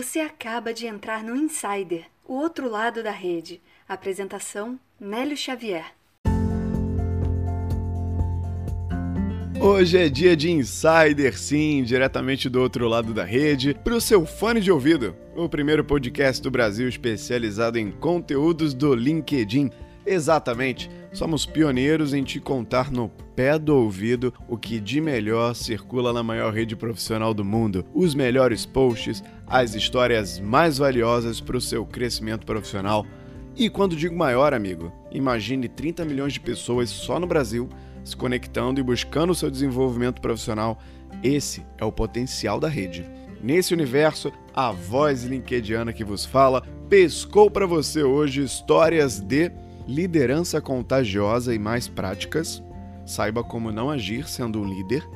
Você acaba de entrar no Insider, o outro lado da rede. Apresentação: Nélio Xavier. Hoje é dia de Insider, sim, diretamente do outro lado da rede, para o seu fone de ouvido. O primeiro podcast do Brasil especializado em conteúdos do LinkedIn. Exatamente, somos pioneiros em te contar no pé do ouvido o que de melhor circula na maior rede profissional do mundo, os melhores posts, as histórias mais valiosas para o seu crescimento profissional. E quando digo maior, amigo, imagine 30 milhões de pessoas só no Brasil se conectando e buscando o seu desenvolvimento profissional. Esse é o potencial da rede. Nesse universo, a voz linkediana que vos fala pescou para você hoje histórias de liderança contagiosa e mais práticas. Saiba como não agir sendo um líder.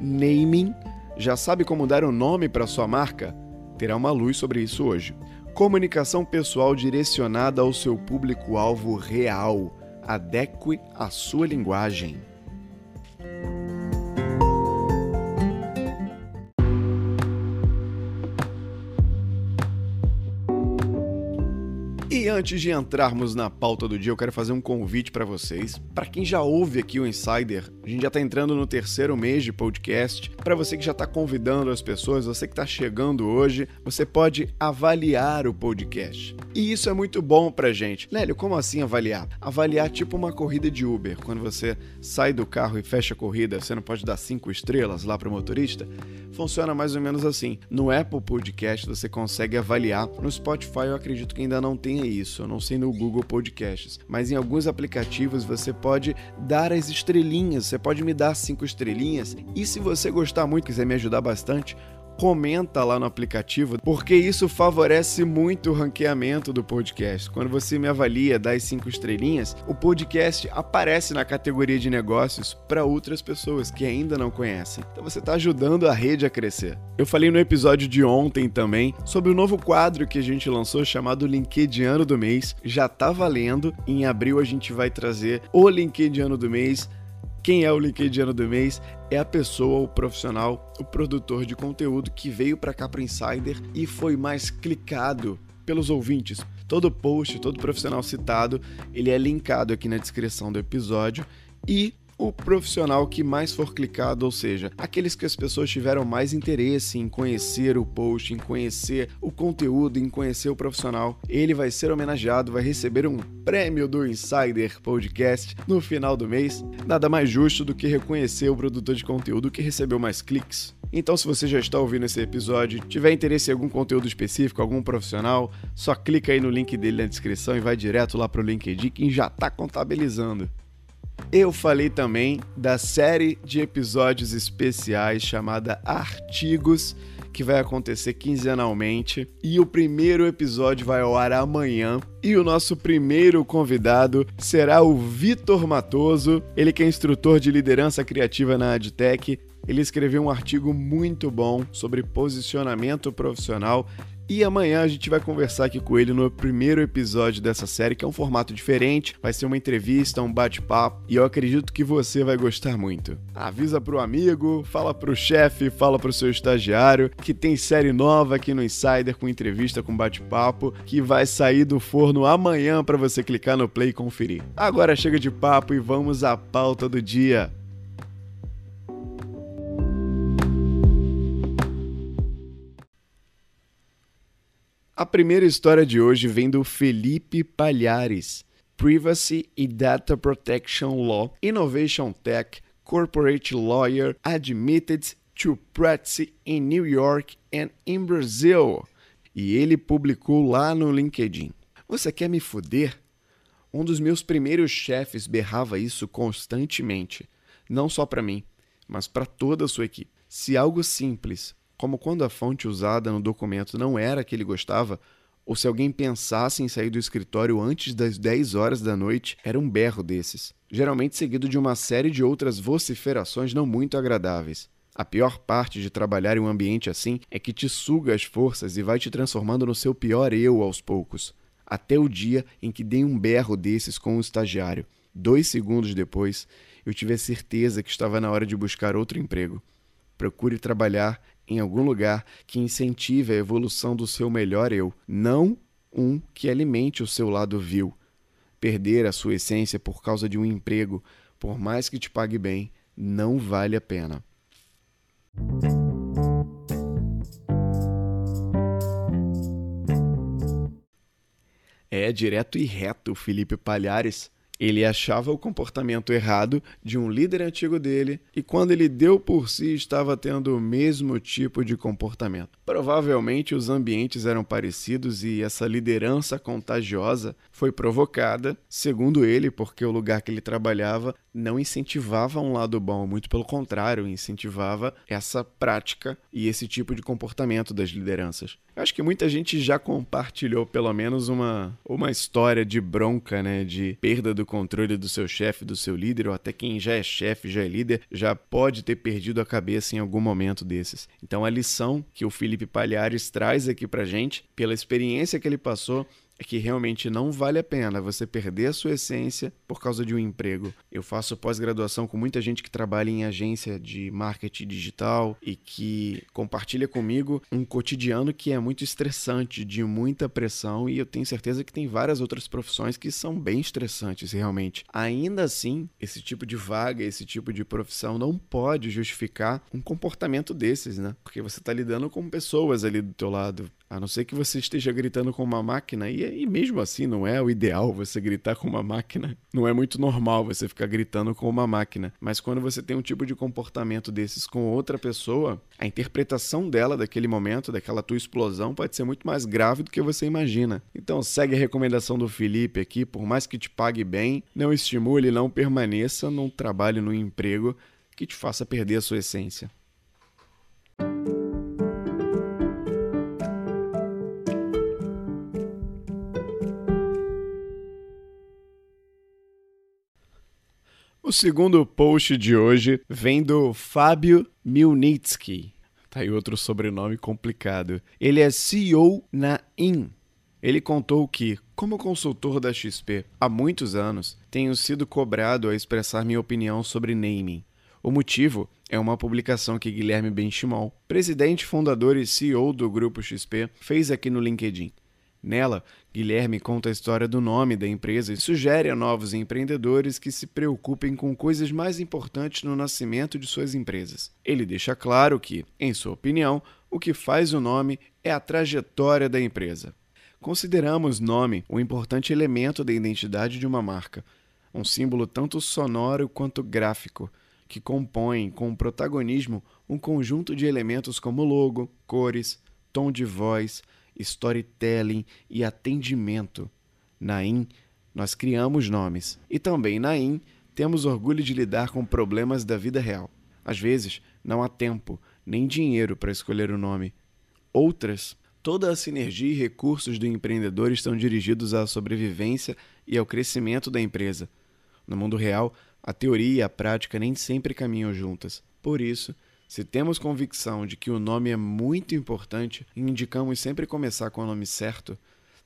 Naming. Já sabe como dar um nome para sua marca? terá uma luz sobre isso hoje. Comunicação pessoal direcionada ao seu público-alvo real. Adeque a sua linguagem. E antes de entrarmos na pauta do dia, eu quero fazer um convite para vocês. Para quem já ouve aqui o Insider, a gente já está entrando no terceiro mês de podcast. Para você que já está convidando as pessoas, você que está chegando hoje, você pode avaliar o podcast. E isso é muito bom para gente. Lélio, como assim avaliar? Avaliar tipo uma corrida de Uber. Quando você sai do carro e fecha a corrida, você não pode dar cinco estrelas lá para o motorista? Funciona mais ou menos assim. No Apple Podcast você consegue avaliar. No Spotify eu acredito que ainda não tenha isso eu não sei no Google Podcasts, mas em alguns aplicativos você pode dar as estrelinhas, você pode me dar cinco estrelinhas. E se você gostar muito, quiser me ajudar bastante, comenta lá no aplicativo, porque isso favorece muito o ranqueamento do podcast. Quando você me avalia, dá as cinco estrelinhas, o podcast aparece na categoria de negócios para outras pessoas que ainda não conhecem. Então você está ajudando a rede a crescer. Eu falei no episódio de ontem também sobre o novo quadro que a gente lançou chamado LinkedIn do Mês. Já está valendo. Em abril a gente vai trazer o LinkedIn do Mês quem é o LinkedIn do mês? É a pessoa, o profissional, o produtor de conteúdo que veio para cá para Insider e foi mais clicado pelos ouvintes. Todo post, todo profissional citado, ele é linkado aqui na descrição do episódio e o profissional que mais for clicado, ou seja, aqueles que as pessoas tiveram mais interesse em conhecer o post, em conhecer o conteúdo, em conhecer o profissional, ele vai ser homenageado, vai receber um prêmio do Insider Podcast no final do mês. Nada mais justo do que reconhecer o produtor de conteúdo que recebeu mais cliques. Então, se você já está ouvindo esse episódio, tiver interesse em algum conteúdo específico, algum profissional, só clica aí no link dele na descrição e vai direto lá para o LinkedIn que já está contabilizando. Eu falei também da série de episódios especiais chamada Artigos, que vai acontecer quinzenalmente. E o primeiro episódio vai ao ar amanhã. E o nosso primeiro convidado será o Vitor Matoso, ele que é instrutor de liderança criativa na AdTech. Ele escreveu um artigo muito bom sobre posicionamento profissional e amanhã a gente vai conversar aqui com ele no primeiro episódio dessa série, que é um formato diferente, vai ser uma entrevista, um bate-papo, e eu acredito que você vai gostar muito. Avisa pro amigo, fala pro chefe, fala pro seu estagiário, que tem série nova aqui no Insider com entrevista, com bate-papo, que vai sair do forno amanhã para você clicar no play e conferir. Agora chega de papo e vamos à pauta do dia. A primeira história de hoje vem do Felipe Palhares, Privacy e Data Protection Law, Innovation Tech, Corporate Lawyer, Admitted to Practice in New York and in Brazil. E ele publicou lá no LinkedIn. Você quer me fuder? Um dos meus primeiros chefes berrava isso constantemente, não só para mim, mas para toda a sua equipe. Se algo simples como quando a fonte usada no documento não era a que ele gostava, ou se alguém pensasse em sair do escritório antes das 10 horas da noite, era um berro desses, geralmente seguido de uma série de outras vociferações não muito agradáveis. A pior parte de trabalhar em um ambiente assim é que te suga as forças e vai te transformando no seu pior eu aos poucos. Até o dia em que dei um berro desses com um estagiário. Dois segundos depois, eu tive a certeza que estava na hora de buscar outro emprego. Procure trabalhar em algum lugar que incentive a evolução do seu melhor eu, não um que alimente o seu lado vil. Perder a sua essência por causa de um emprego, por mais que te pague bem, não vale a pena. É direto e reto Felipe Palhares ele achava o comportamento errado de um líder antigo dele e, quando ele deu por si, estava tendo o mesmo tipo de comportamento. Provavelmente os ambientes eram parecidos e essa liderança contagiosa foi provocada, segundo ele, porque o lugar que ele trabalhava não incentivava um lado bom, muito pelo contrário, incentivava essa prática e esse tipo de comportamento das lideranças. Eu acho que muita gente já compartilhou pelo menos uma, uma história de bronca, né, de perda do controle do seu chefe, do seu líder, ou até quem já é chefe, já é líder, já pode ter perdido a cabeça em algum momento desses. Então a lição que o Felipe Palhares traz aqui pra gente, pela experiência que ele passou, é que realmente não vale a pena você perder a sua essência por causa de um emprego. Eu faço pós-graduação com muita gente que trabalha em agência de marketing digital e que compartilha comigo um cotidiano que é muito estressante, de muita pressão, e eu tenho certeza que tem várias outras profissões que são bem estressantes realmente. Ainda assim, esse tipo de vaga, esse tipo de profissão não pode justificar um comportamento desses, né? Porque você está lidando com pessoas ali do teu lado, a não ser que você esteja gritando com uma máquina, e, e mesmo assim não é o ideal você gritar com uma máquina. Não é muito normal você ficar gritando com uma máquina. Mas quando você tem um tipo de comportamento desses com outra pessoa, a interpretação dela daquele momento, daquela tua explosão, pode ser muito mais grave do que você imagina. Então segue a recomendação do Felipe aqui, por mais que te pague bem, não estimule, não permaneça num trabalho, num emprego que te faça perder a sua essência. O segundo post de hoje vem do Fábio Milnitsky. Tá aí outro sobrenome complicado. Ele é CEO na IN. Ele contou que, como consultor da XP há muitos anos, tenho sido cobrado a expressar minha opinião sobre naming. O motivo é uma publicação que Guilherme Benchimol, presidente, fundador e CEO do Grupo XP, fez aqui no LinkedIn. Nela, Guilherme conta a história do nome da empresa e sugere a novos empreendedores que se preocupem com coisas mais importantes no nascimento de suas empresas. Ele deixa claro que, em sua opinião, o que faz o nome é a trajetória da empresa. Consideramos nome um importante elemento da identidade de uma marca, um símbolo tanto sonoro quanto gráfico, que compõe com protagonismo um conjunto de elementos como logo, cores, tom de voz, storytelling e atendimento. Na IN, nós criamos nomes. E também na IN, temos orgulho de lidar com problemas da vida real. Às vezes, não há tempo nem dinheiro para escolher o nome. Outras, toda a sinergia e recursos do empreendedor estão dirigidos à sobrevivência e ao crescimento da empresa. No mundo real, a teoria e a prática nem sempre caminham juntas. Por isso, se temos convicção de que o nome é muito importante e indicamos sempre começar com o nome certo,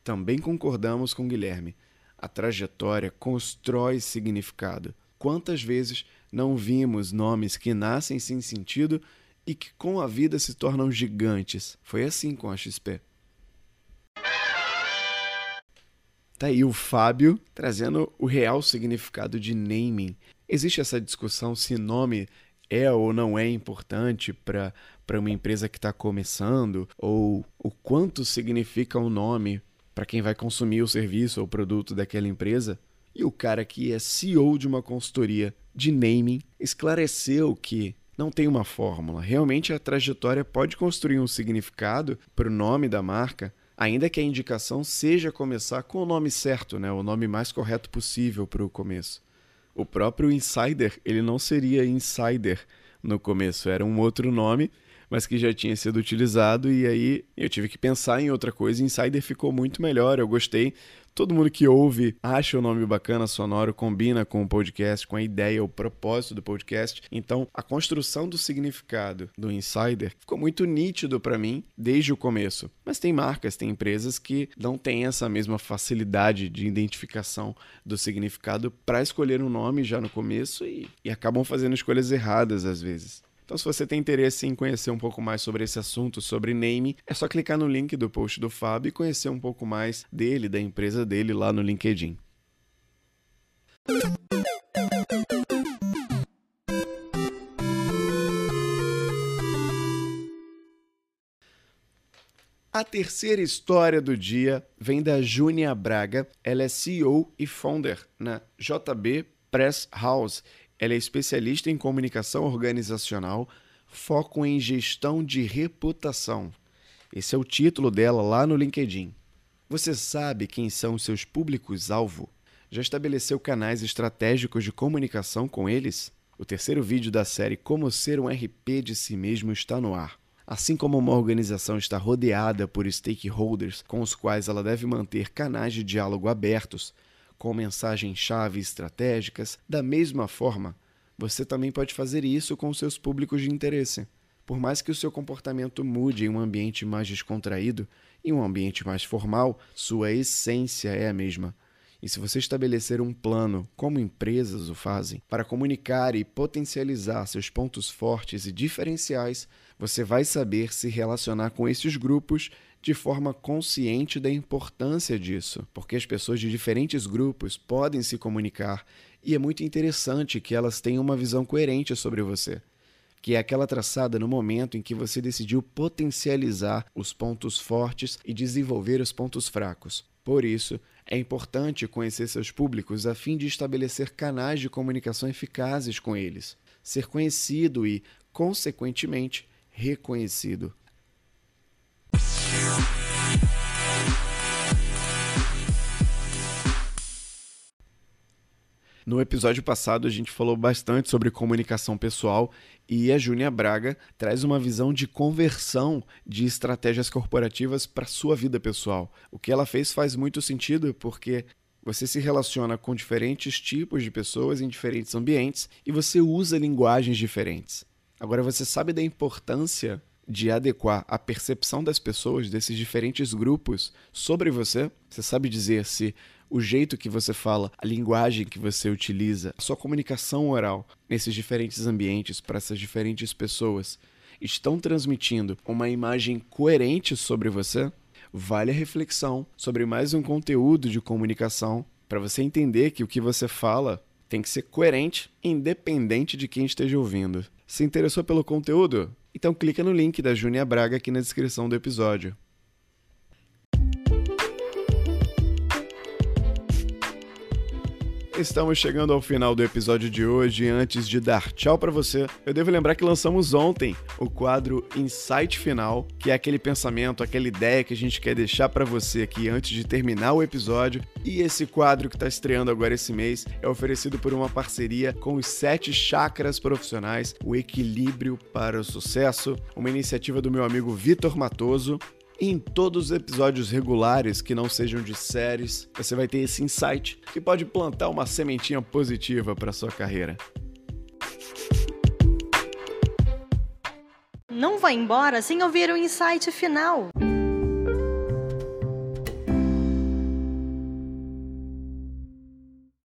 também concordamos com Guilherme. A trajetória constrói significado. Quantas vezes não vimos nomes que nascem sem sentido e que com a vida se tornam gigantes? Foi assim com a XP. Tá aí o Fábio trazendo o real significado de naming. Existe essa discussão se nome é ou não é importante para uma empresa que está começando, ou o quanto significa um nome para quem vai consumir o serviço ou produto daquela empresa. E o cara que é CEO de uma consultoria de naming esclareceu que não tem uma fórmula. Realmente a trajetória pode construir um significado para o nome da marca, ainda que a indicação seja começar com o nome certo, né? o nome mais correto possível para o começo. O próprio Insider, ele não seria Insider no começo, era um outro nome, mas que já tinha sido utilizado e aí eu tive que pensar em outra coisa. Insider ficou muito melhor, eu gostei. Todo mundo que ouve acha o nome bacana, sonoro, combina com o podcast, com a ideia, o propósito do podcast. Então, a construção do significado do insider ficou muito nítido para mim desde o começo. Mas tem marcas, tem empresas que não têm essa mesma facilidade de identificação do significado para escolher um nome já no começo e, e acabam fazendo escolhas erradas às vezes. Então, se você tem interesse em conhecer um pouco mais sobre esse assunto, sobre name, é só clicar no link do post do Fábio e conhecer um pouco mais dele, da empresa dele lá no LinkedIn. A terceira história do dia vem da Júnia Braga. Ela é CEO e founder na JB Press House. Ela é especialista em comunicação organizacional, foco em gestão de reputação. Esse é o título dela lá no LinkedIn. Você sabe quem são seus públicos-alvo? Já estabeleceu canais estratégicos de comunicação com eles? O terceiro vídeo da série Como Ser um RP de Si Mesmo está no ar. Assim como uma organização está rodeada por stakeholders com os quais ela deve manter canais de diálogo abertos, com mensagens-chave estratégicas, da mesma forma, você também pode fazer isso com seus públicos de interesse. Por mais que o seu comportamento mude em um ambiente mais descontraído, em um ambiente mais formal, sua essência é a mesma. E se você estabelecer um plano, como empresas o fazem, para comunicar e potencializar seus pontos fortes e diferenciais, você vai saber se relacionar com esses grupos de forma consciente da importância disso, porque as pessoas de diferentes grupos podem se comunicar e é muito interessante que elas tenham uma visão coerente sobre você, que é aquela traçada no momento em que você decidiu potencializar os pontos fortes e desenvolver os pontos fracos. Por isso, é importante conhecer seus públicos a fim de estabelecer canais de comunicação eficazes com eles, ser conhecido e, consequentemente, reconhecido. No episódio passado, a gente falou bastante sobre comunicação pessoal e a Júnia Braga traz uma visão de conversão de estratégias corporativas para sua vida pessoal. O que ela fez faz muito sentido porque você se relaciona com diferentes tipos de pessoas em diferentes ambientes e você usa linguagens diferentes. Agora, você sabe da importância de adequar a percepção das pessoas desses diferentes grupos sobre você? Você sabe dizer se o jeito que você fala, a linguagem que você utiliza, a sua comunicação oral nesses diferentes ambientes para essas diferentes pessoas estão transmitindo uma imagem coerente sobre você? Vale a reflexão sobre mais um conteúdo de comunicação para você entender que o que você fala tem que ser coerente, independente de quem esteja ouvindo. Se interessou pelo conteúdo? Então clica no link da Júnia Braga aqui na descrição do episódio. Estamos chegando ao final do episódio de hoje. Antes de dar tchau para você, eu devo lembrar que lançamos ontem o quadro Insight Final, que é aquele pensamento, aquela ideia que a gente quer deixar para você aqui antes de terminar o episódio. E esse quadro que está estreando agora esse mês é oferecido por uma parceria com os sete chakras profissionais, o equilíbrio para o sucesso, uma iniciativa do meu amigo Vitor Matoso em todos os episódios regulares que não sejam de séries, você vai ter esse insight que pode plantar uma sementinha positiva para sua carreira. Não vá embora sem ouvir o insight final.